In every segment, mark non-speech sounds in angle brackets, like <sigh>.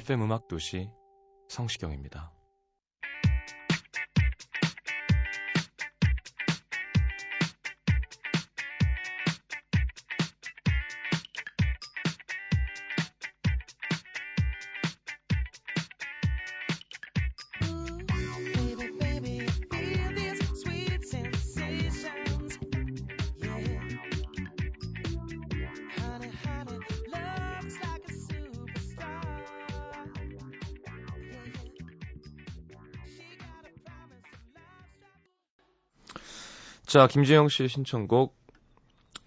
FM 음악 도시 성시경입니다. 자, 김재영 씨의 신청곡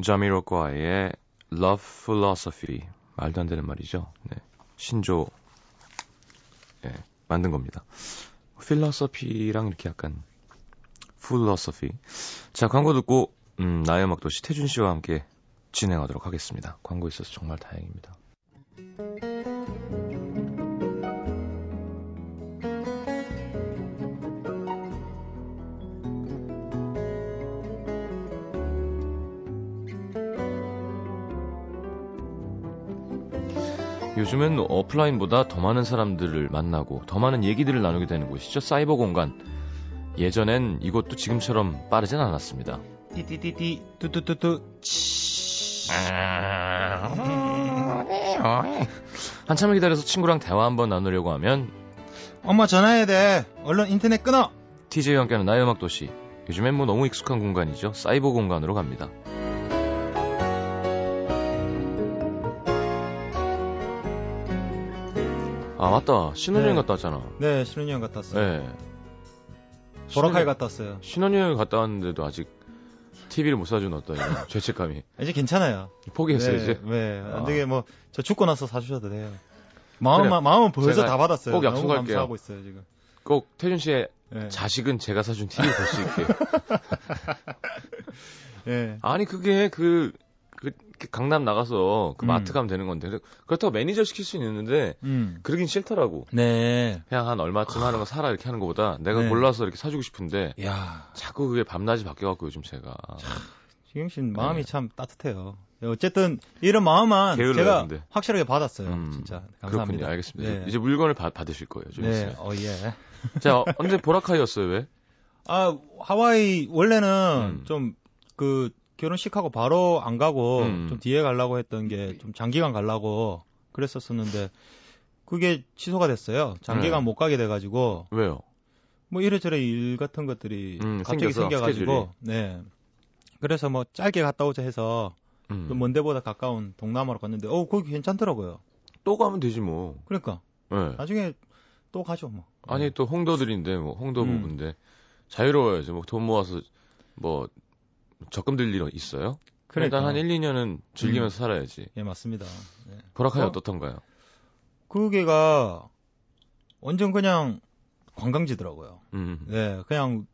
자미로과의 Love Philosophy 말도 안 되는 말이죠. 네. 신조 예, 만든 겁니다. 필로소피랑 이렇게 약간 필로소피. 자, 광고 듣고 음, 나의 음악도 시태준 씨와 함께 진행하도록 하겠습니다. 광고 있어서 정말 다행입니다. 요즘은 오프라인보다 더 많은 사람들을 만나고 더 많은 얘기들을 나누게 되는 곳이죠. 사이버 공간. 예전엔 이것도 지금처럼 빠르진 않았습니다. 띠띠띠띠 뚜뚜뚜뚜 한참을 기다려서 친구랑 대화 한번 나누려고 하면 엄마 전화해야 돼 얼른 인터넷 끊어 TJ와 함께하는 나의 음악 도시. 요즘엔 뭐 너무 익숙한 공간이죠. 사이버 공간으로 갑니다. 아 맞다. 신혼여행 네. 갔다 왔잖아. 네 신혼여행 갔다 왔어요 네. 보라카이 갔다 왔어요 신혼여행 갔다 왔는데도 아직 TV를 못 사준 어떤 <laughs> 죄책감이 이제 괜찮아요 포기했어요 네, 이제. 네 아. 안 되게 뭐 저 죽고 나서 사주셔도 돼요 마음은 그래요. 마음은 벌써 다 받았어요 꼭 너무 약속할게요. 감사하고 있어요 지금 꼭 태준 씨의 네. 자식은 제가 사준 TV 볼 수 있게. <laughs> 네. 아니 그게 그, 그 강남 나가서 그 음. 마트 가면 되는 건데 그렇다고 매니저 시킬 수는 있는데 음. 그러긴 싫더라고. 네. 그냥 한 얼마쯤 하는 거 사라 이렇게 하는 것보다 내가 네. 골라서 이렇게 사주고 싶은데 야 자꾸 그게 밤낮이 바뀌어갖고 요즘 제가 지경 씨는 마음이 네. 참 따뜻해요. 어쨌든 이런 마음만 제가 근데. 확실하게 받았어요. 음, 진짜 감사합니다. 그렇군요. 알겠습니다. 네. 이제 물건을 받, 받으실 거예요. 좀 네, 있으면. 어 예. <laughs> 자 어, 언제 보라카이였어요 왜? 아 하와이 원래는 음. 좀그 결혼식 하고 바로 안 가고 음. 좀 뒤에 가려고 했던 게 좀 장기간 가려고 그랬었었는데 그게 취소가 됐어요. 장기간 네. 못 가게 돼가지고 왜요? 뭐 이래저래 일 같은 것들이 음, 갑자기 생겨가지고 네. 그래서 뭐 짧게 갔다 오자 해서 음. 좀 먼데보다 가까운 동남아로 갔는데 어 거기 괜찮더라고요. 또 가면 되지 뭐. 그러니까 네. 나중에 또 가죠 뭐. 아니 또 홍도들인데 뭐 홍도 음. 부부인데 자유로워야죠. 뭐돈 모아서 뭐 적금 들일 있어요? 그러니까. 일단 한 1, 2년은 즐기면서 살아야지. 예 맞습니다. 네. 보라카이 어? 어떻던가요? 그게가 완전 그냥 관광지더라고요. 음. 네, 그냥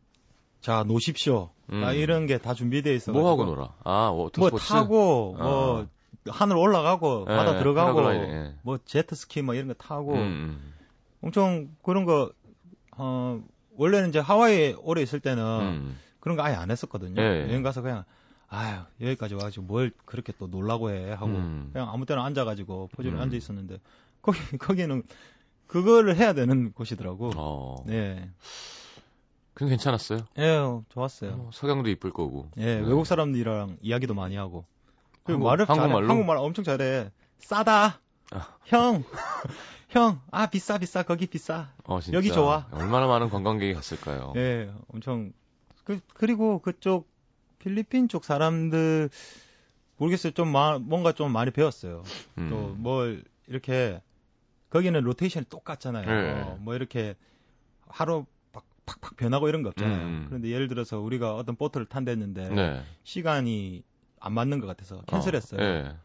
자 노십시오. 음. 아, 이런 게 다 준비되어 있어. 뭐 하고 놀아? 아, 뭐 워터스포츠. 타고 어. 뭐 하늘 올라가고 예, 바다 들어가고 예. 뭐 제트스키 뭐 이런 거 타고 음, 음. 엄청 그런 거 어, 원래는 이제 하와이에 오래 있을 때는 음. 그런 거 아예 안 했었거든요. 예. 여행 가서 그냥 아유 여기까지 와가지고 뭘 그렇게 또 놀라고 해 하고 음. 그냥 아무 때나 앉아가지고 포즈를 음. 앉아 있었는데 거기 <laughs> 거기는 그거를 해야 되는 곳이더라고. 어. 네, 그건 괜찮았어요. 예, 좋았어요. 어, 석양도 이쁠 거고. 예, 네. 외국 사람들이랑 이야기도 많이 하고. 그리고 한국- 말을 잘해. 한국말로? 한국말 엄청 잘해. 싸다. 아. 형. <laughs> 형. 아, 비싸, 비싸. 거기 비싸. 어, 진짜. 여기 좋아. 얼마나 많은 관광객이 갔을까요? 예, 엄청. 그, 그리고 그쪽 필리핀 쪽 사람들 모르겠어요. 좀 마- 뭔가 좀 많이 배웠어요. 음. 또뭘 이렇게 거기는 로테이션이 똑같잖아요. 네. 어, 뭐 이렇게 하루 막 팍팍 변하고 이런 거 없잖아요. 음. 그런데 예를 들어서 우리가 어떤 보트를 탄댔는데 네. 시간이 안 맞는 것 같아서 캔슬했어요. 어, 예.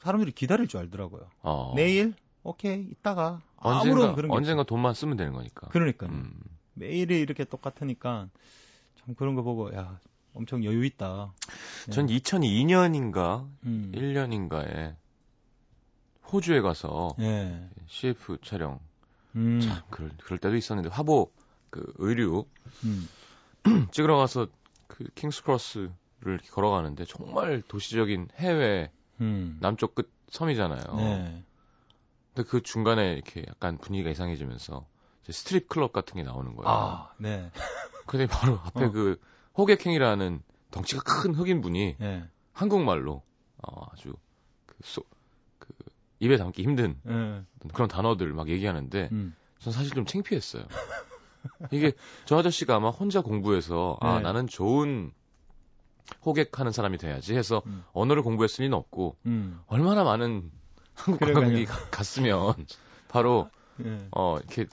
사람들이 기다릴 줄 알더라고요. 어. 내일 오케이 이따가 아무런 언젠가 그런 게 언젠가 돈만 쓰면 되는 거니까. 없어요. 그러니까 음. 매일이 이렇게 똑같으니까 참 그런 거 보고 야 엄청 여유 있다. 전 2002년인가 음. 1년인가에 호주에 가서 예. CF 촬영 음. 참 그럴, 그럴 때도 있었는데 화보 그 의류 음. <clears throat> 찍으러 가서 그 킹스 크로스를 이렇게 걸어가는데 정말 도시적인 해외 음. 남쪽 끝 섬이잖아요. 네. 근데 그 중간에 이렇게 약간 분위기가 이상해지면서 스트립 클럽 같은 게 나오는 거예요. 아, 네. <laughs> 근데 바로 앞에 어. 그 호객행위 하는 덩치가 큰 흑인 분이 예. 한국말로 어, 아주 그, 소, 그 입에 담기 힘든 예. 그런 단어들을 막 얘기하는데 음. 전 사실 좀 창피했어요. 이게 저 아저씨가 아마 혼자 공부해서 아 네. 나는 좋은 호객하는 사람이 돼야지 해서 음. 언어를 공부했을 리는 없고 음. 얼마나 많은 한국. 관광객이 가- 갔으면 바로 예. 어 이렇게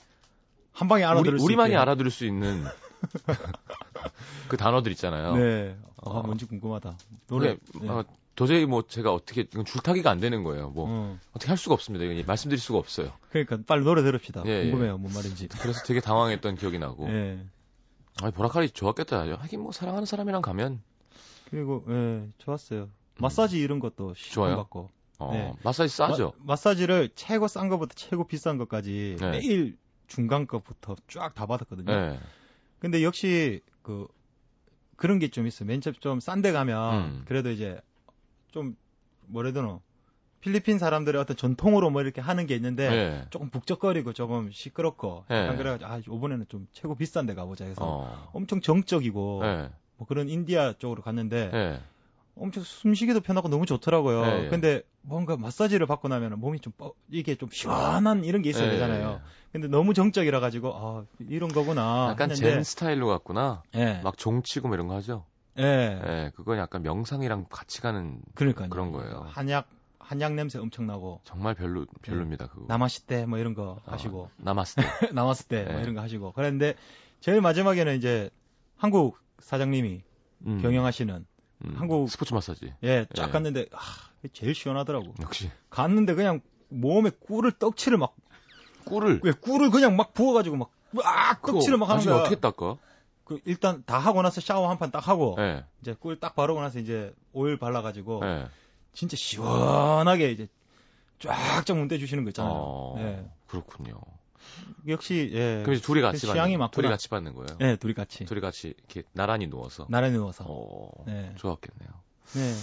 한 방에 알아들을 우리, 수 우리만이 있게. 알아들을 수 있는 <laughs> 그 단어들 있잖아요. 네. 아, 어. 뭔지 궁금하다. 노래. 근데 네. 어, 도저히 뭐 제가 어떻게 이건 줄타기가 안 되는 거예요. 뭐 어. 어떻게 할 수가 없습니다. 이거 말씀드릴 수가 없어요. 그러니까 빨리 노래 들읍시다. 예, 예. 궁금해요, 뭔 말인지. <laughs> 그래서 되게 당황했던 기억이 나고. 예. 아, 보라카리 좋았겠다. 하긴 뭐 사랑하는 사람이랑 가면 그리고 예, 좋았어요. 마사지 이런 것도 음. 좋아요? 받고. 어, 네. 마사지 싸죠. 마, 사지를 최고 싼 거부터 최고 비싼 것까지 네. 매일 중간 거부터 쫙 다 받았거든요. 네. 근데 역시 그 그런 게 좀 있어요. 맨 처음 좀 싼 데 가면 음. 그래도 이제 좀 해야 되나 필리핀 사람들의 어떤 전통으로 뭐 이렇게 하는 게 있는데 네. 조금 북적거리고 조금 시끄럽고 네. 그래가지고 아 이번에는 좀 최고 비싼 데 가보자 해서 어. 엄청 정적이고 네. 뭐 그런 인디아 쪽으로 갔는데 네. 엄청 숨쉬기도 편하고 너무 좋더라고요. 네, 예. 근데 뭔가 마사지를 받고 나면 몸이 좀 뻐, 이게 좀 시원한 이런 게 있어야 네, 되잖아요. 근데 너무 정적이라 가지고 아 이런 거구나. 약간 했는데, 젠 스타일로 갔구나. 예, 막 종치고 뭐 이런 거 하죠. 예, 네. 그건 약간 명상이랑 같이 가는 그러니까요. 그런 거예요. 한약 한약 냄새 엄청 나고 정말 별로 별로입니다. 그거. 남았을 때뭐 이런 거 어, 하시고 남았을 때. 남았을 때뭐 네. 이런 거 하시고 그랬는데 제일 마지막에는 이제 한국 사장님이 음. 경영하시는 음. 한국- 스포츠 마사지. 예 쫙 예. 갔는데 아 제일 시원하더라고. 역시 갔는데 그냥 몸에 꿀을 떡칠을 막 꿀을 왜 꿀을 그냥 막 부어 가지고 막, 막 떡칠을 막 하는 거야. 어떻게 닦아? 그 일단 다 하고 나서 샤워 한 판 딱 하고 네. 이제 꿀 딱 바르고 나서 이제 오일 발라 가지고 네. 진짜 시원하게 이제 쫙쫙 문대 주시는 거 있잖아요. 어, 예. 그렇군요. 역시 예. 이제 둘이 같이 취향이 받는, 맞구나. 둘이 같이 받는 거예요. 네, 둘이 같이 둘이 같이 이렇게 나란히 누워서. 나란히 누워서. 어, 네. 좋았겠네요. 네,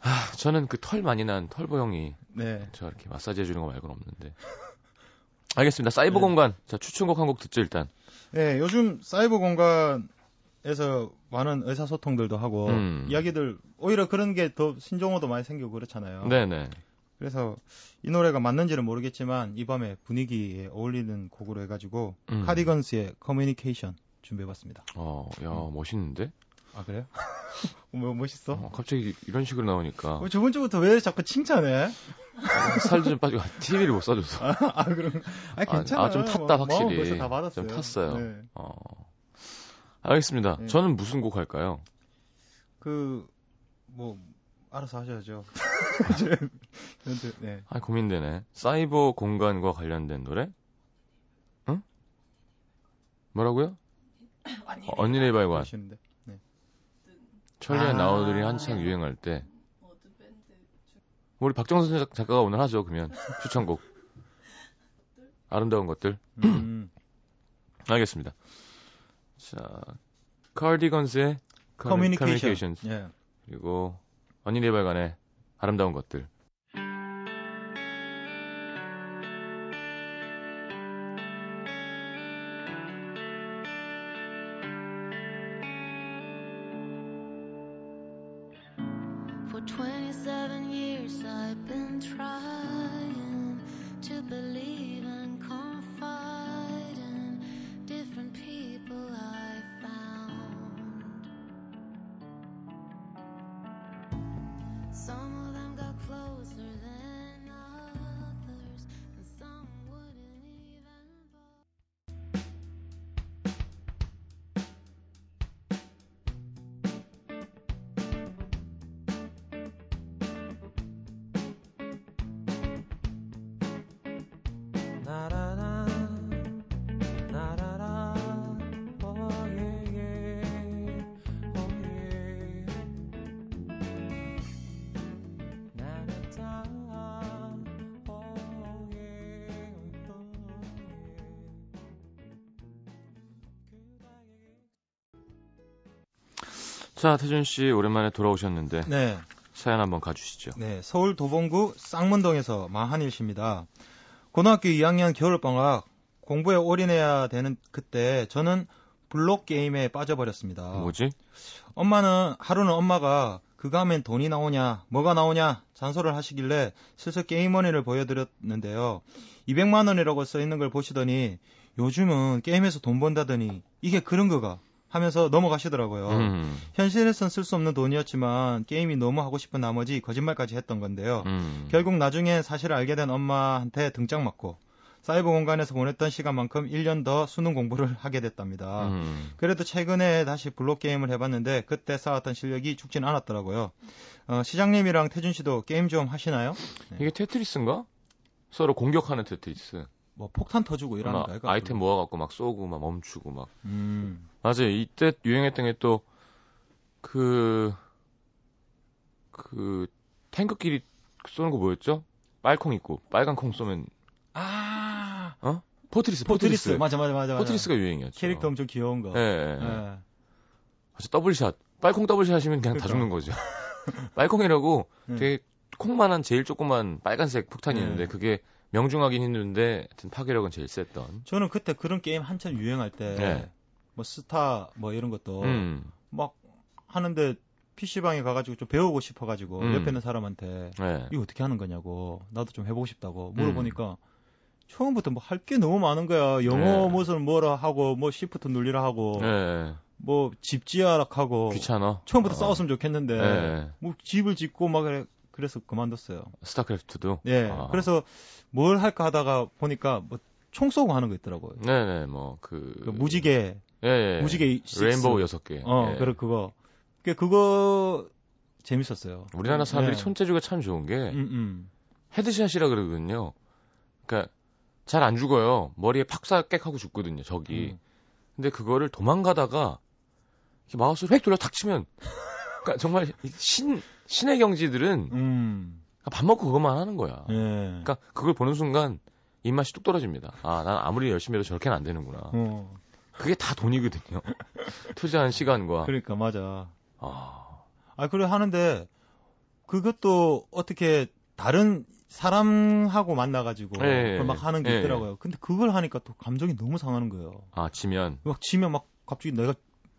하, 저는 그 털 많이 난 털보 형이 네. 저 이렇게 마사지 해주는 거 말고는 없는데. <laughs> 알겠습니다. 사이버 네. 공간. 자, 추천곡 한 곡 듣죠, 일단. 네, 요즘 사이버 공간에서 많은 의사소통들도 하고 음. 이야기들 오히려 그런 게 더 신종호도 많이 생기고 그렇잖아요. 네네. 그래서 이 노래가 맞는지는 모르겠지만 이 밤에 분위기에 어울리는 곡으로 해가지고 음. 카디건스의 커뮤니케이션 준비해봤습니다. 어, 야, 음. 멋있는데? 아 그래요? <laughs> 뭐 멋있어? 어, 갑자기 이런 식으로 나오니까. 어, 저번 주부터 왜 자꾸 칭찬해? 살도 좀 빠지고, TV를 못 써줘서. 아, 아 그럼 아 괜찮아. 아, 좀 탔다, 뭐, 확실히. 벌써 다 받았어요. 좀 탔어요. 네. 어. 알겠습니다. 네. 저는 무슨 곡 할까요? 그 뭐 알아서 하셔야죠. <laughs> 저한테, 네. 아, 고민되네. 사이버 공간과 관련된 노래? 응? 뭐라고요? 어, 언니 네이버관. 하시는데. 천리의 아. 나우들이 한창 유행할 때. 우리 박정선 작- 작가가 오늘 하죠, 그러면. 추천곡. <laughs> 아름다운 것들. 음, <clears throat> 알겠습니다. 자, 카디건스의 커뮤니케이션. 예. 그리고 언니 네 발간의 아름다운 것들. 자, 태준 씨 오랜만에 돌아오셨는데 네, 사연 한번 가주시죠. 네 서울 도봉구 쌍문동에서 마한일 씨입니다. 고등학교 2학년 겨울방학 공부에 올인해야 되는 그때 저는 블록 게임에 빠져버렸습니다. 뭐지? 엄마는 하루는 엄마가 그거 하면 돈이 나오냐, 뭐가 나오냐 잔소리를 하시길래 슬슬 게임머니를 보여드렸는데요. 200만 원이라고 써 있는 걸 보시더니 요즘은 게임에서 돈 번다더니 이게 그런 거가 하면서 넘어가시더라고요. 음, 현실에선 쓸 수 없는 돈이었지만 게임이 너무 하고 싶은 나머지 거짓말까지 했던 건데요. 음. 결국 나중에 사실을 알게 된 엄마한테 등짝 맞고 사이버 공간에서 보냈던 시간만큼 1년 더 수능 공부를 하게 됐답니다. 음. 그래도 최근에 다시 블록 게임을 해봤는데 그때 쌓았던 실력이 죽진 않았더라고요. 어, 시장님이랑 태준 씨도 게임 좀 하시나요? 이게 테트리스인가? 서로 공격하는 테트리스. 뭐 폭탄 터지고 이러는 막 거예요? 아이템 모아갖고 막 쏘고 막 멈추고 막. 음, 맞아요. 이때 유행했던 게 또 그, 그, 탱크끼리 쏘는 거 뭐였죠? 빨콩 있고, 빨간 콩 쏘면, 아, 포트리스, 포트리스. 포트리스. 맞아, 맞아, 맞아. 포트리스가 유행이었죠. 캐릭터 엄청 귀여운 거. 예, 예. 예. 예. 아주 double shot. 빨콩 double shot 하시면 그냥 다 그러니까. 죽는 거죠. <laughs> 빨콩이라고 음. 되게 콩만한 제일 조그만 빨간색 폭탄이 네. 있는데 그게 명중하긴 힘든데 하여튼 파괴력은 제일 셌던. 저는 그때 그런 게임 한참 유행할 때, 네. 뭐 스타 뭐 이런 것도 음. 막 하는데 PC방에 가가지고 좀 배우고 싶어가지고 음. 옆에 있는 사람한테 네. 이거 어떻게 하는 거냐고 나도 좀 해보고 싶다고 물어보니까 처음부터 뭐 할 게 너무 많은 거야 영어 네. 무슨 뭐라 하고 뭐 시프트 눌리라 하고 네. 뭐 집 지어라 하고 귀찮아. 처음부터 어. 싸웠으면 좋겠는데 네. 뭐 집을 짓고 막 그래 그래서 그만뒀어요. 스타크래프트도. 예. 아. 그래서 뭘 할까 하다가 보니까 뭐 총 쏘고 하는 거 있더라고요. 네네 뭐 그. 그 무지개 예, 예. 무지개. 레인보우 여섯 개. 어, 예. 그래 그거. 그 그거 재밌었어요. 우리나라 사람들이 네. 손재주가 참 좋은 게 음, 음. 헤드샷이라 그러거든요. 그러니까 잘 안 죽어요. 머리에 팍깨 하고 죽거든요. 적이. 음. 근데 그거를 도망가다가 마우스를 획 돌려 탁 치면 그러니까 정말 신 신의 경지들은 음. 밥 먹고 그것만 하는 거야. 예. 그러니까 그걸 보는 순간 입맛이 뚝 떨어집니다. 아, 난 아무리 열심히 해도 저렇게는 안 되는구나. 어. 그게 다 돈이거든요. <laughs> 투자한 시간과 그러니까 맞아. 아, 아 그래 하는데 그것도 어떻게 다른 사람하고 만나가지고 예, 그걸 막 하는 게 예. 있더라고요. 근데 그걸 하니까 또 감정이 너무 상하는 거예요. 아 지면 막 지면 막 갑자기 내가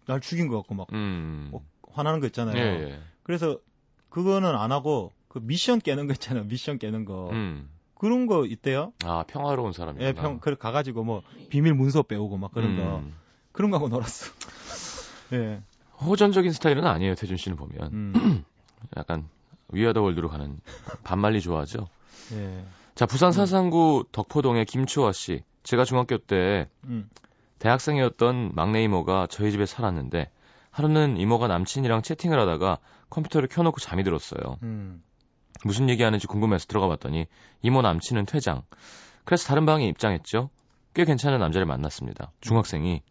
날 죽인 것 같고 막 음. 어, 화나는 거 있잖아요. 예, 예. 그래서 그거는 안 하고 그 미션 깨는 거 있잖아요. 미션 깨는 거 음. 그런 거 있대요. 아, 평화로운 사람이구나. 예, 평 그래 가가지고 뭐 비밀 문서 빼오고 막 그런 거 음. 그런 거 하고 놀았어. <laughs> 예, 호전적인 스타일은 아니에요, 태준 씨는 보면. 음, <clears throat> 약간 위아더 월드로 가는 반말리 좋아하죠. 예, 자, 부산 사상구 덕포동의 김초아 씨. 제가 중학교 때 음, 대학생이었던 막내 이모가 저희 집에 살았는데 하루는 이모가 남친이랑 채팅을 하다가 컴퓨터를 켜놓고 잠이 들었어요. 음, 무슨 얘기하는지 궁금해서 들어가 봤더니 이모 남친은 퇴장. 그래서 다른 방에 입장했죠. 꽤 괜찮은 남자를 만났습니다. 중학생이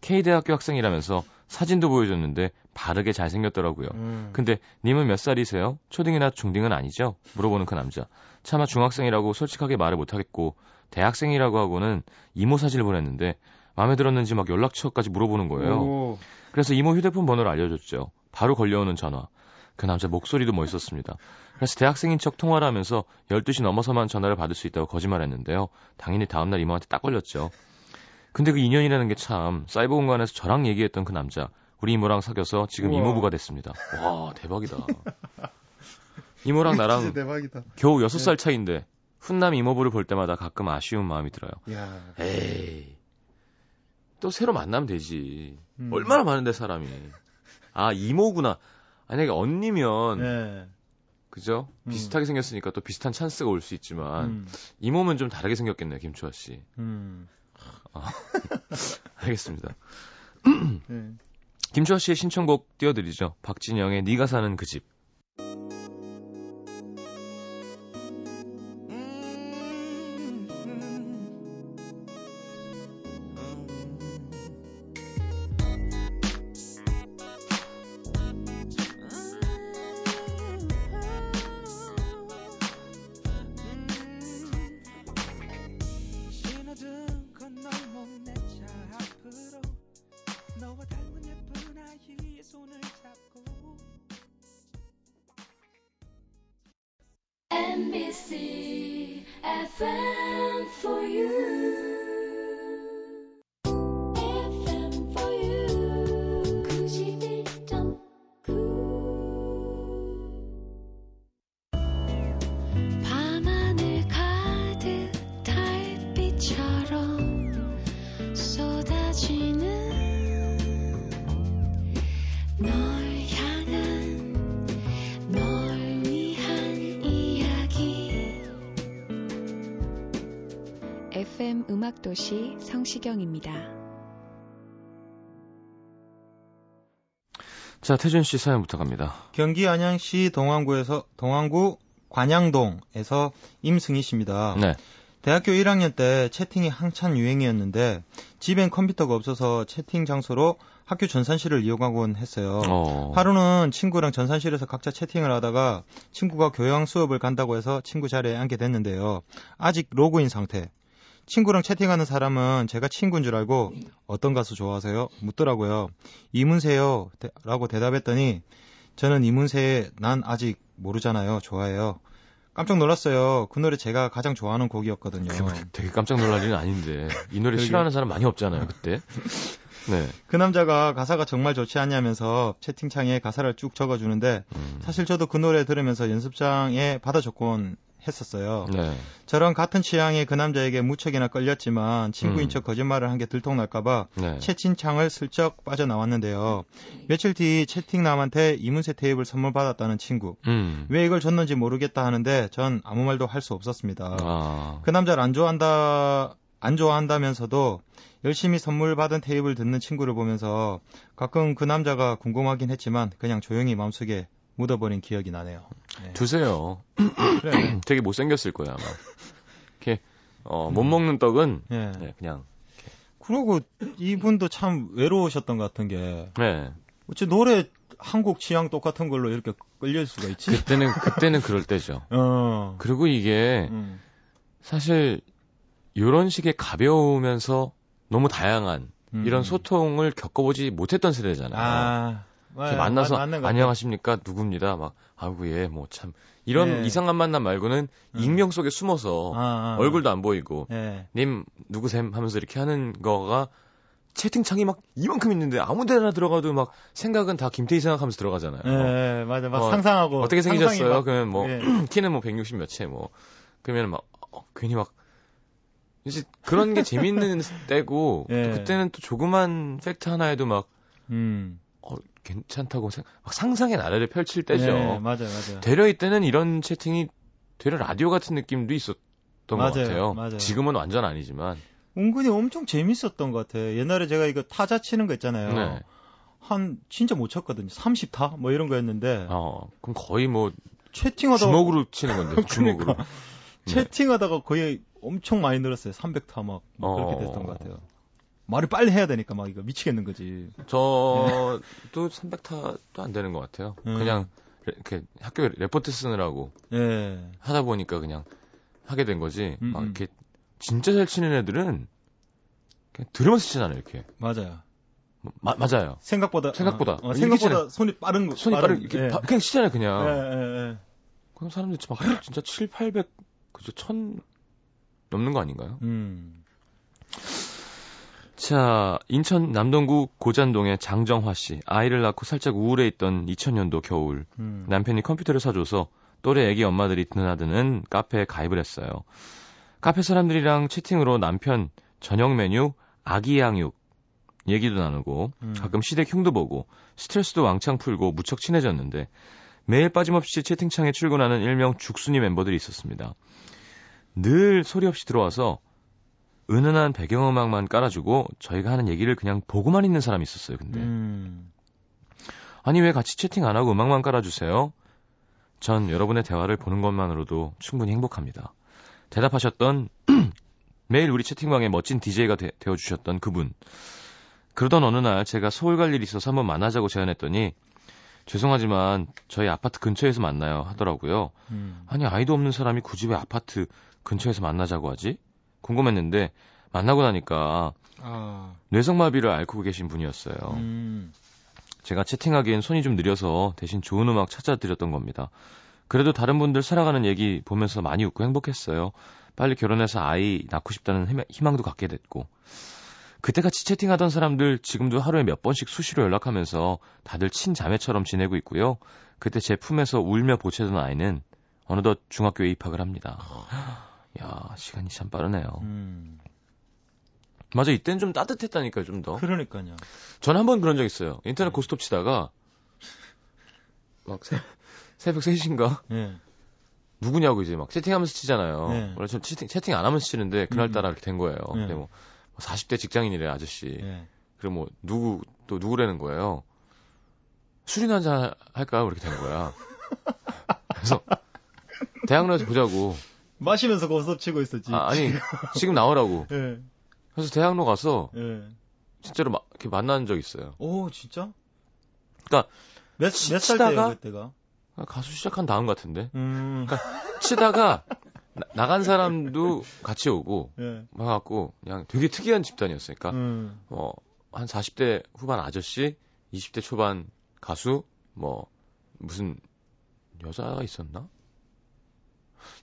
K대학교 학생이라면서 사진도 보여줬는데 바르게 잘생겼더라고요. 음. 근데 님은 몇 살이세요? 초딩이나 중딩은 아니죠? 물어보는 그 남자. 차마 중학생이라고 솔직하게 말을 못하겠고 대학생이라고 하고는 이모 사진을 보냈는데 마음에 들었는지 막 연락처까지 물어보는 거예요. 오, 그래서 이모 휴대폰 번호를 알려줬죠. 바로 걸려오는 전화. 그 남자 목소리도 멋있었습니다. 그래서 대학생인 척 통화를 하면서 12시 넘어서만 전화를 받을 수 있다고 거짓말했는데요. 당연히 다음날 이모한테 딱 걸렸죠. 근데 그 인연이라는 게 참 사이버 공간에서 저랑 얘기했던 그 남자 우리 이모랑 사귀어서 지금 우와. 이모부가 됐습니다. 와 대박이다. 이모랑 나랑 대박이다. 겨우 6살 차인데 훈남 이모부를 볼 때마다 가끔 아쉬운 마음이 들어요. 야, 에이 또 새로 만나면 되지. 음. 얼마나 많은데 사람이. 아 이모구나. 만약에 언니면 네, 그죠? 음. 비슷하게 생겼으니까 또 비슷한 찬스가 올 수 있지만 음. 이 몸은 좀 다르게 생겼겠네요, 김초아 씨. 음. <laughs> 알겠습니다. 네. 김초아 씨의 신청곡 띄워드리죠. 박진영의 네가 사는 그 집. NBC FM for you. 음악도시 성시경입니다. 자, 태준 씨 사연 부탁합니다. 경기 안양시 동안구에서 동안구 관양동에서 임승희 씨입니다. 네. 대학교 1학년 때 채팅이 한참 유행이었는데 집엔 컴퓨터가 없어서 채팅 장소로 학교 전산실을 이용하곤 했어요. 어. 하루는 친구랑 전산실에서 각자 채팅을 하다가 친구가 교양 수업을 간다고 해서 친구 자리에 앉게 됐는데요. 아직 로그인 상태. 친구랑 채팅하는 사람은 제가 친구인 줄 알고 어떤 가수 좋아하세요? 묻더라고요. 이문세요. 대- 라고 대답했더니 저는 이문세 난 아직 모르잖아요. 좋아해요. 깜짝 놀랐어요. 그 노래 제가 가장 좋아하는 곡이었거든요. 되게 깜짝 놀랄 일은 아닌데 이 노래. 싫어하는 사람 많이 없잖아요, 그때. 네. 그 남자가 가사가 정말 좋지 않냐면서 채팅창에 가사를 쭉 적어주는데 음. 사실 저도 그 노래 들으면서 연습장에 받아 적곤 했었어요. 네. 저랑 같은 취향의 그 남자에게 무척이나 끌렸지만 친구인 음. 척 거짓말을 한 게 들통날까봐 네. 채팅창을 슬쩍 빠져나왔는데요. 며칠 뒤 채팅남한테 이문세 테이프를 선물 받았다는 친구. 음. 왜 이걸 줬는지 모르겠다 하는데 전 아무 말도 할 수 없었습니다. 아. 그 남자를 안 좋아한다, 안 좋아한다면서도 열심히 선물 받은 테이프를 듣는 친구를 보면서 가끔 그 남자가 궁금하긴 했지만 그냥 조용히 마음속에 묻어버린 기억이 나네요. 네. 두세요. 그래. <clears throat> 되게 못생겼을 거야, 아마. 이렇게, 어, 못 먹는 떡은, 예. 네, 그냥, 그리고 이분도 참 외로우셨던 것 같은 게 네. 어째 노래 한국 취향 똑같은 걸로 이렇게 끌릴 수가 있지? 그때는, 그때는 그럴 때죠. <laughs> 어. 그리고 이게, 음. 사실, 요런 식의 가벼우면서 너무 다양한, 음. 이런 소통을 겪어보지 못했던 세대잖아요. 아. 맞- 만나서, 같아요. 안녕하십니까, 누굽니다. 막, 아이고, 예, 뭐 참. 이런 네. 이상한 만남 말고는 음. 익명 속에 숨어서, 아, 아, 얼굴도 안 보이고, 예. 님 누구셈 하면서 이렇게 하는 거가 채팅창이 막 이만큼 있는데 아무 데나 들어가도 막 생각은 다 김태희 생각하면서 들어가잖아요. 예, 맞아. 막 어, 상상하고. 어떻게 생기셨어요? 막- 그러면 뭐 예. <clears throat> 키는 뭐 160 몇에 뭐 그러면 막 어, 괜히 막 이제 그런 게 재밌는 <laughs> 때고 예. 또 그때는 또 조그만 팩트 하나에도 막 음. 어, 괜찮다고 생, 막 상상의 나래를 펼칠 때죠. 예, 맞아요, 맞아요. 되려 이때는 이런 채팅이 되려 라디오 같은 느낌도 있었던 것 맞아요, 같아요. 맞아요. 지금은 완전 아니지만. 은근히 엄청 재밌었던 것 같아. 옛날에 제가 이거 타자 치는 거 있잖아요. 네. 한 진짜 못 쳤거든요. 30타 뭐 이런 거였는데 어, 그럼 거의 뭐 채팅하다가 주먹으로 치는 건데 <laughs> 그러니까. 주먹으로. 네. 채팅하다가 거의 엄청 많이 늘었어요. 300타 막 어. 그렇게 됐던 것 같아요. 말을 빨리 해야 되니까 막 이거 미치겠는 거지. 저도 300타도 안 되는 것 같아요. 음. 그냥 이렇게 학교 레포트 쓰느라고 예. 하다 보니까 그냥 하게 된 거지. 음, 막 음. 이렇게 진짜 잘 치는 애들은 그냥 들으면서 치잖아요, 이렇게. 맞아요. 마- 맞아요. 생각보다 생각보다. 어, 어, 생각보다 손이 빠른 거 손이 빠르게 이렇게 예. 바- 그냥 치잖아요, 그냥. 예, 예, 예. 그럼 사람들이 막 진짜 7, 800, 그죠, 1000 넘는 거 아닌가요? 음. 자, 인천 남동구 고잔동의 장정화 씨. 아이를 낳고 살짝 우울해 있던 2000년도 겨울. 음. 남편이 컴퓨터를 사줘서 또래 애기 엄마들이 드나드는 카페에 가입을 했어요. 카페 사람들이랑 채팅으로 남편 저녁 메뉴 아기 양육 얘기도 나누고 음. 가끔 시댁 흉도 보고 스트레스도 왕창 풀고 무척 친해졌는데 매일 빠짐없이 채팅창에 출근하는 일명 죽순이 멤버들이 있었습니다. 늘 소리 없이 들어와서 은은한 배경음악만 깔아주고 저희가 하는 얘기를 그냥 보고만 있는 사람이 있었어요. 근데 음. 아니 왜 같이 채팅 안 하고 음악만 깔아주세요? 전 여러분의 대화를 보는 것만으로도 충분히 행복합니다. 대답하셨던 <clears throat> 매일 우리 채팅방에 멋진 DJ가 되, 어주셨던 그분. 그러던 어느 날 제가 서울 갈 일이 있어서 한번 만나자고 제안했더니 죄송하지만 저희 아파트 근처에서 만나요 하더라고요. 음. 아니 아이도 없는 사람이 굳이 왜 아파트 근처에서 만나자고 하지? 궁금했는데 만나고 나니까 아. 뇌성마비를 앓고 계신 분이었어요. 음. 제가 채팅하기엔 손이 좀 느려서 대신 좋은 음악 찾아드렸던 겁니다. 그래도 다른 분들 살아가는 얘기 보면서 많이 웃고 행복했어요. 빨리 결혼해서 아이 낳고 싶다는 희망- 희망도 갖게 됐고. 그때같이 채팅하던 사람들 지금도 하루에 몇 번씩 수시로 연락하면서 다들 친자매처럼 지내고 있고요. 그때 제 품에서 울며 보채던 아이는 어느덧 중학교에 입학을 합니다. 야, 시간이 참 빠르네요. 음. 맞아, 이땐 좀 따뜻했다니까요, 좀 더. 그러니까요. 전 한 번 그런 적 있어요. 인터넷 고스톱 치다가 <laughs> 막 새, 새벽 3시인가? 예. 누구냐고 이제 막 채팅하면서 치잖아요. 네. 원래 전 채팅, 채팅 안 하면서 치는데 그날따라 이렇게 된 거예요. 네. 근데 뭐 40대 직장인이래 아저씨. 예. 그리고 뭐 누구 또 누구라는 거예요. 술이나 한잔 할까요? 이렇게 된 거야. <laughs> 그래서 대학로에서 보자고. 마시면서 고스톱 치고 있었지. 아, 아니 <laughs> 지금 나오라고. 예. 그래서 대학로 가서 예. 진짜로 막 이렇게 만난 적 있어요. 오, 진짜? 그러니까 몇, 치- 몇살 치다가- 때예요, 그때가? 가수 시작한 다음 같은데. 음. 치다가 <laughs> 나, 간 사람도 같이 오고 예. 와갖고 그냥 되게 특이한 집단이었으니까 음. 어, 한 40대 후반 아저씨, 20대 초반 가수, 뭐 무슨 여자가 있었나?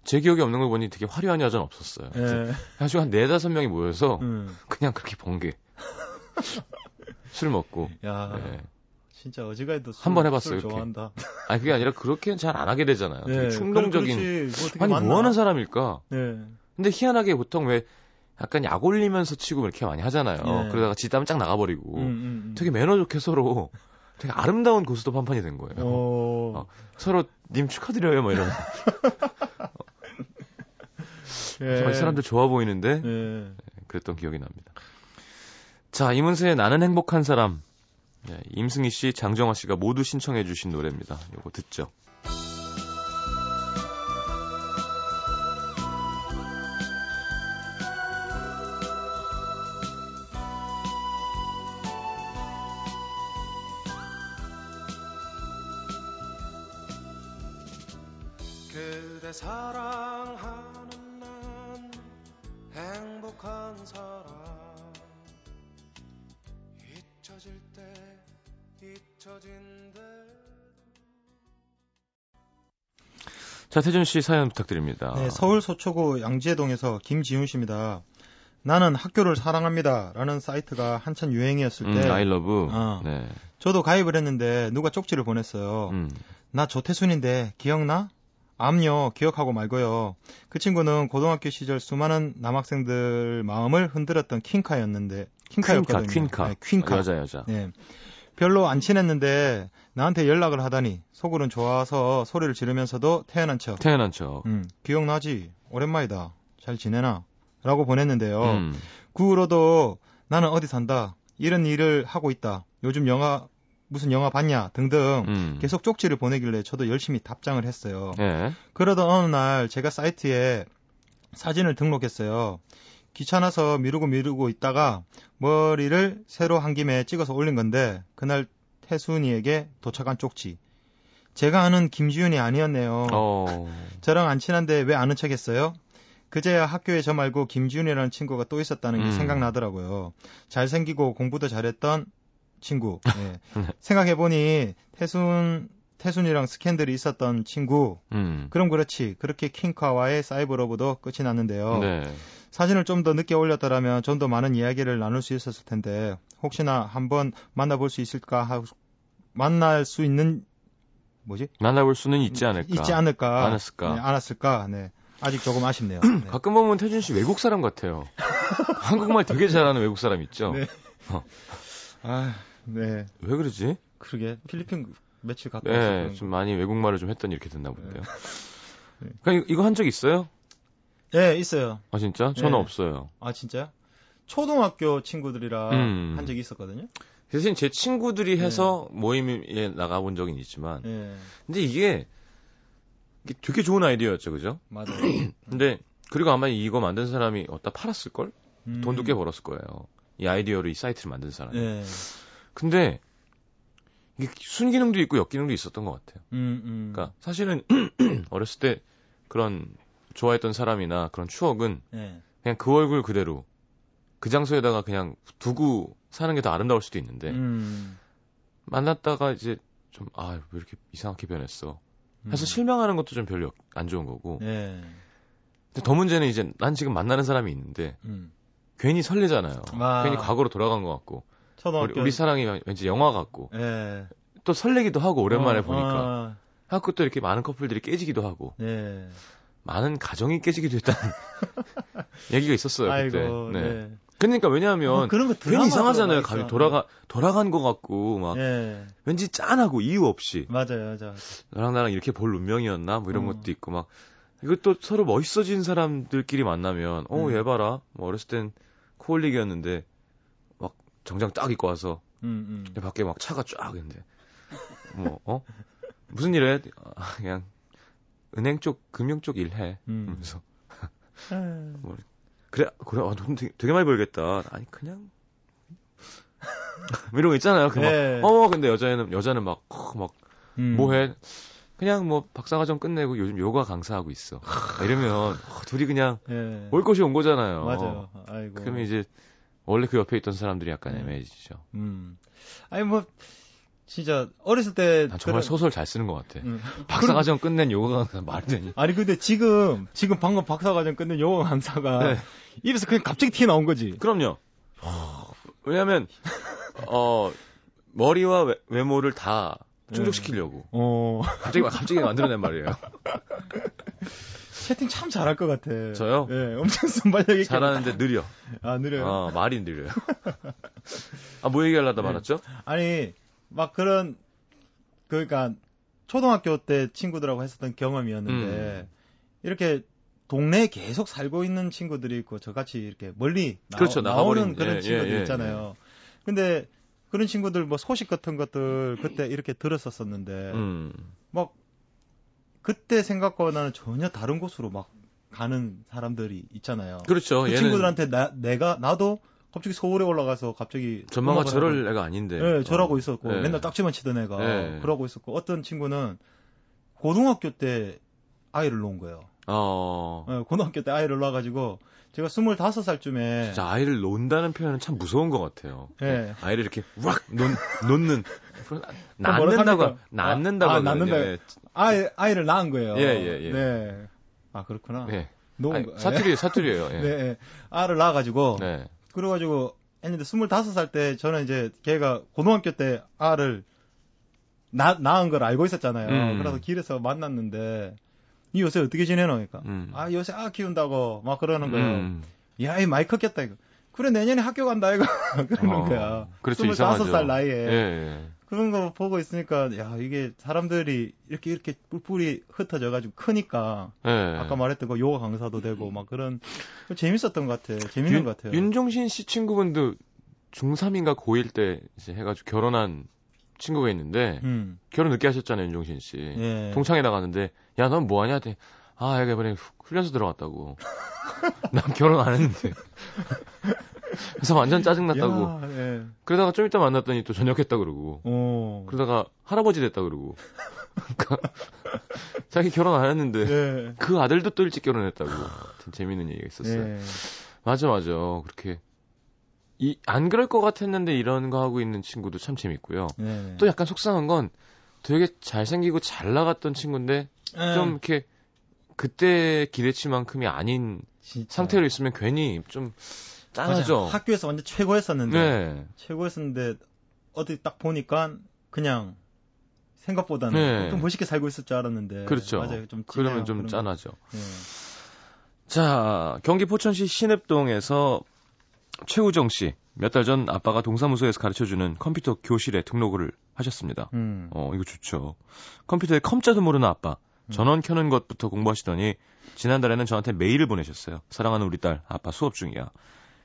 제 기억에 없는 걸 보니 되게 화려한 여자는 없었어요. 예. 아주 한 네다섯 명이 모여서 음. 그냥 그렇게 번개 술 먹고 야, 예. 진짜 어지간히도 술, 한번 해봤어요, 술 이렇게. 좋아한다. 아니 그게 아니라 그렇게는 잘 안 하게 되잖아요. 되게 예. 충동적인. 뭐 아니? 뭐 하는 사람일까? 예. 근데 희한하게 보통 왜 약간 약 올리면서 치고 이렇게 많이 하잖아요. 예. 그러다가 지땀 쫙 나가버리고 음, 음, 음. 되게 매너 좋게 서로 되게 아름다운 고스톱 한 판이 된 거예요. 오. 어. 서로 님 축하드려요 뭐 이러면서 <laughs> 예. 이 사람들 좋아 보이는데 예. 그랬던 기억이 납니다. 자 이문세의 나는 행복한 사람 네, 임승희 씨, 장정화 씨가 모두 신청해 주신 노래입니다. 요거 듣죠. 사랑하는 난 행복한 사람 잊혀질 때 잊혀진대 자 태준 씨 사연 부탁드립니다. 네, 서울 서초구 양지해동에서 김지훈 씨입니다. 나는 학교를 사랑합니다. 라는 사이트가 한참 유행이었을 음, 때 아이러브. 어. 네. 저도 가입을 했는데 누가 쪽지를 보냈어요. 음. 나 조태순인데 기억나? 암요 기억하고 말고요. 그 친구는 고등학교 시절 수많은 남학생들 마음을 흔들었던 킹카였는데 킹카였거든요. 퀸카, 퀸카. 네, 퀸카. 여자 여자. 네. 별로 안 친했는데 나한테 연락을 하다니 속으론 좋아서 소리를 지르면서도 태어난 척. 태어난 척. 음, 기억나지? 오랜만이다. 잘 지내나? 라고 보냈는데요. 음. 그 후로도 나는 어디 산다. 이런 일을 하고 있다. 요즘 영화 무슨 영화 봤냐? 등등 음. 계속 쪽지를 보내길래 저도 열심히 답장을 했어요. 예. 그러던 어느 날 제가 사이트에 사진을 등록했어요. 귀찮아서 미루고 미루고 있다가 머리를 새로 한 김에 찍어서 올린 건데 그날 태순이에게 도착한 쪽지. 제가 아는 김지윤이 아니었네요. 어. 저랑 안 친한데 왜 아는 척 했어요? 그제야 학교에 저 말고 김지윤이라는 친구가 또 있었다는 게 음. 생각나더라고요. 잘생기고 공부도 잘했던 친구. <laughs> 예. 네. 생각해보니 태순, 태순이랑 스캔들이 있었던 친구. 음. 그럼 그렇지. 그렇게 킹카와의 사이버러브도 끝이 났는데요. 네. 사진을 좀 더 늦게 올렸더라면 좀 더 많은 이야기를 나눌 수 있었을 텐데 혹시나 한번 만나볼 수 있을까 하고 만날 수 있는 뭐지? 만나볼 수는 있지 않을까. 있지 않을까? 않았을까. 네, 않았을까? 네. 아직 조금 아쉽네요. <clears throat> 네. 가끔 보면 태준 씨 외국 사람 같아요. 한국말 되게 잘하는 외국 사람 있죠? <laughs> 네. 아, 네. 왜 그러지? 그러게 필리핀 며칠 가까이 네, 좀 거. 많이 외국말을 좀 했더니 이렇게 됐나 본데요. <laughs> 네. 그러니까 이거 한 적 있어요? 예, 있어요. 아 진짜? 저는 네. 없어요. 아, 진짜요? 초등학교 친구들이랑 음. 한 적이 있었거든요. 대신 제 친구들이 네. 해서 모임에 나가본 적은 있지만, 예, 근데 이게, 되게 좋은 아이디어였죠, 그죠? 맞아요. <clears throat> 근데 그리고 아마 이거 만든 사람이 어디다 팔았을 걸? 음. 돈도 꽤 벌었을 거예요. 이 아이디어로 이 사이트를 만든 사람이. 예. 근데 이게 순기능도 있고 역기능도 있었던 것 같아요. 음, 음. 그러니까 사실은 <clears throat> 어렸을 때 그런 좋아했던 사람이나 그런 추억은 예. 그냥 그 얼굴 그대로 그 장소에다가 그냥 두고 사는 게 더 아름다울 수도 있는데 음. 만났다가 이제 좀 아 왜 이렇게 이상하게 변했어 해서 음. 실망하는 것도 좀 별로 안 좋은 거고 예. 근데 더 문제는 이제 난 지금 만나는 사람이 있는데 음. 괜히 설레잖아요 아. 괜히 과거로 돌아간 것 같고 초등학교. 우리, 우리 사랑이 왠지 영화 같고 예. 또 설레기도 하고 오랜만에 어, 보니까 어, 하고 또 이렇게 많은 커플들이 깨지기도 하고 예. 많은 가정이 깨지기도 했다는 <laughs> 얘기가 있었어요 아이고. 그때. 네. 네. 그러니까 왜냐하면 뭐 그런 거 괜히 이상하잖아요. 감이. 돌아가 돌아간 것 같고 막 예. 왠지 짠하고 이유 없이 맞아요, 맞아요. 너랑 나랑 이렇게 볼 운명이었나 뭐 이런 어. 것도 있고 막 이것도 서로 멋있어진 사람들끼리 만나면 어 음. 얘 봐라 뭐 어렸을 땐 코올릭이었는데 막 정장 딱 입고 와서 음, 음. 밖에 막 차가 쫙 있는데 뭐 어 무슨 일해 아, 그냥 은행 쪽 금융 쪽 일해 음. 그러면서 아, 그래 그래 아, 돈 되게, 되게 많이 벌겠다 아니 그냥 뭐 이런 거 있잖아요 그막 예. 어 근데 여자애는 여자는 막 어, 막 음. 뭐해 그냥 뭐 박사과정 끝내고 요즘 요가 강사하고 있어 이러면 어, 둘이 그냥 예. 올 것이 온 거잖아요 맞아요. 아이고. 그러면 이제 원래 그 옆에 있던 사람들이 약간 네. 애매해지죠 음. 아니 뭐 진짜 어렸을 때난 정말 그런- 소설 잘 쓰는 것 같아 음. 박사 과정 끝낸 요가 강사 말이 되니 아니 근데 지금 지금 방금 박사 과정 끝낸 영어 강사가 네. 입에서 그냥 갑자기 튀어 나온 거지. 그럼요 왜냐면 어 머리와 외, 외모를 다 충족시키려고 어 갑자기 갑자기 만들어낸 말이에요 <laughs> 채팅 참 잘할 것 같아. 저요? 예, 엄청 순발력 있게. 잘하는데 느려 아 느려요. 어 말이 느려요 아 뭐 얘기하려다 네. 말았죠 아니 막 그런 그러니까 초등학교 때 친구들하고 했었던 경험이었는데 음. 이렇게 동네에 계속 살고 있는 친구들이 있고 저같이 이렇게 멀리 나, 그렇죠, 오는 나가버린, 그런 예, 친구들 예, 예, 있잖아요. 근데 그런 친구들 뭐 소식 같은 것들 그때 이렇게 들었었었는데 음 막 그때 생각과는 전혀 다른 곳으로 막 가는 사람들이 있잖아요. 그렇죠 그 친구들한테 나, 내가 나도 갑자기 서울에 올라가서 갑자기 전망가 음악을 저럴 애가 아닌데 예, 저라고 어. 있었고 예. 맨날 딱지만 치던 애가 예. 그러고 있었고 어떤 친구는 고등학교 때 아이를 놓은 거예요. 어 예, 고등학교 때 아이를 낳아가지고 제가 25살쯤에 진짜 아이를 논다는 표현은 참 무서운 것 같아요. 예. 아이를 이렇게 왁 놓, 놓는 낳는다고 합니까? 낳는다고 아, 아. 낳는다. 예. 아이 아이를 낳은 거예요. 예, 예, 예. 네. 아 그렇구나. 예. 놓은 아니, 거. 사투리 사투리예요. 예. <laughs> 네, 예. 아를 낳아 가지고 네. 그래 가지고 했는데 25살 때 저는 이제 걔가 고등학교 때 알을 나, 낳은 걸 알고 있었잖아요. 음. 그래서 길에서 만났는데 이 요새 어떻게 지내노? 그러니까 음. 아 요새 아 키운다고 막 그러는 거예요. 음. 야, 이 많이 컸겠다 이거. 그래 내년에 학교 간다 이거 <laughs> 그러는 어, 거야. 그렇죠, 25살 이상하죠. 나이에 예, 예. 그런 거 보고 있으니까 야 이게 사람들이 이렇게 이렇게 뿔뿔이 흩어져 가지고 크니까 예. 아까 말했던 거 요가 강사도 되고 막 그런 재밌었던 것 같아. 재밌는 윤, 것 같아요. 윤종신 씨 친구분도 중3인가 고1 때 이제 해가지고 결혼한 친구가 있는데 음. 결혼 늦게 하셨잖아요, 윤종신 씨. 예. 동창회 나갔는데 야, 넌 뭐 하냐? 했더니 아, 애가 이번에 후- 훈련소 들어갔다고. <laughs> 난 결혼 안 했는데. <laughs> 그래서 완전 짜증났다고. 야, 예. 그러다가 좀 이따 만났더니 또 전역했다 그러고. 어. 그러다가 할아버지 됐다 그러고. 그러니까 <laughs> 자기 결혼 안 했는데 예. 그 아들도 또 일찍 결혼했다고. 재밌는 얘기가 있었어요. 예. 맞아, 맞아. 그렇게 이 안 그럴 것 같았는데 이런 거 하고 있는 친구도 참 재밌고요. 예. 또 약간 속상한 건 되게 잘생기고 잘 나갔던 친구인데 예. 좀 이렇게 그때 기대치만큼이 아닌 진짜. 상태로 있으면 괜히 좀 맞아. 짠하죠. 학교에서 완전 최고였었는데 네. 최고였었는데 어디 딱 보니까 그냥 생각보다는 네. 좀 멋있게 살고 있을 줄 알았는데 그렇죠. 맞아요. 좀 그러면 좀 거. 짠하죠. 예. 자, 경기 포천시 신읍동에서 최우정 씨, 몇 달 전 아빠가 동사무소에서 가르쳐주는 컴퓨터 교실에 등록을 하셨습니다. 음. 어, 이거 좋죠. 컴퓨터에 컴자도 모르는 아빠. 전원 켜는 것부터 공부하시더니 지난달에는 저한테 메일을 보내셨어요. 사랑하는 우리 딸, 아빠 수업 중이야.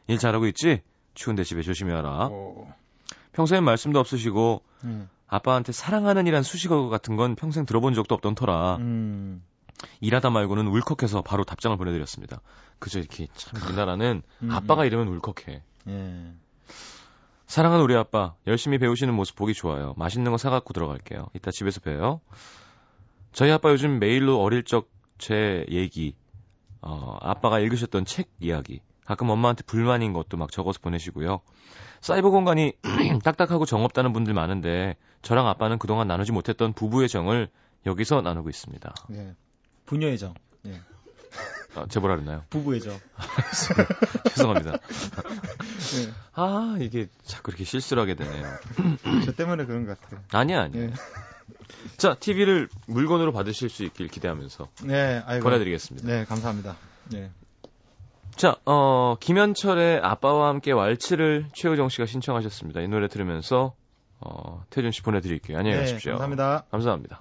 일 잘하고 있지? 추운데 집에 조심히 와라. 어. 평소엔 말씀도 없으시고 음. 아빠한테 사랑하는 이란 수식어 같은 건 평생 들어본 적도 없던 터라 음. 일하다 말고는 울컥해서 바로 답장을 보내드렸습니다. 그저 이렇게 참 우리나라는 음, 아빠가 이러면 울컥해. 예. 사랑하는 우리 아빠 열심히 배우시는 모습 보기 좋아요. 맛있는 거 사갖고 들어갈게요. 이따 집에서 봬요. 저희 아빠 요즘 메일로 어릴 적 제 얘기, 어, 아빠가 읽으셨던 책 이야기, 가끔 엄마한테 불만인 것도 막 적어서 보내시고요. 사이버 공간이 <clears throat> 딱딱하고 정없다는 분들 많은데 저랑 아빠는 그동안 나누지 못했던 부부의 정을 여기서 나누고 있습니다. 예. 부녀의 정. 예. 아, 제보라 그랬나요? 부부의 정. 죄송합니다. 예. 아, 이게 자꾸 이렇게 실수를 하게 되네요. <clears throat> 저 때문에 그런 것 같아요. 아니야, 아니야. 예. 자, TV를 물건으로 받으실 수 있길 기대하면서 네, 아이고. 보내드리겠습니다. 네, 감사합니다. 예. 자, 어, 김현철의 아빠와 함께 왈츠를 최우정 씨가 신청하셨습니다. 이 노래 들으면서, 어, 태준 씨 보내드릴게요. 안녕히 네, 가십시오. 감사합니다. 감사합니다.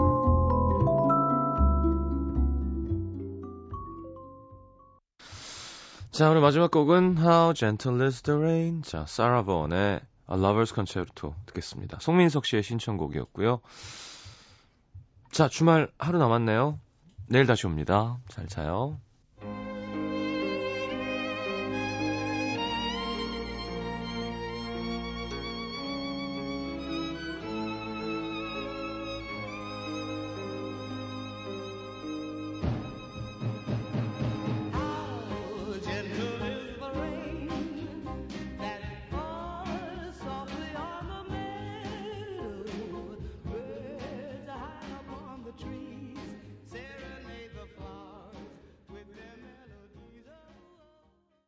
자, 오늘 마지막 곡은 How Gentle is the Rain. 자, 사라 번의 A Lover's Concerto 듣겠습니다. 송민석 씨의 신청곡이었고요. 자, 주말 하루 남았네요. 내일 다시 옵니다. 잘 자요.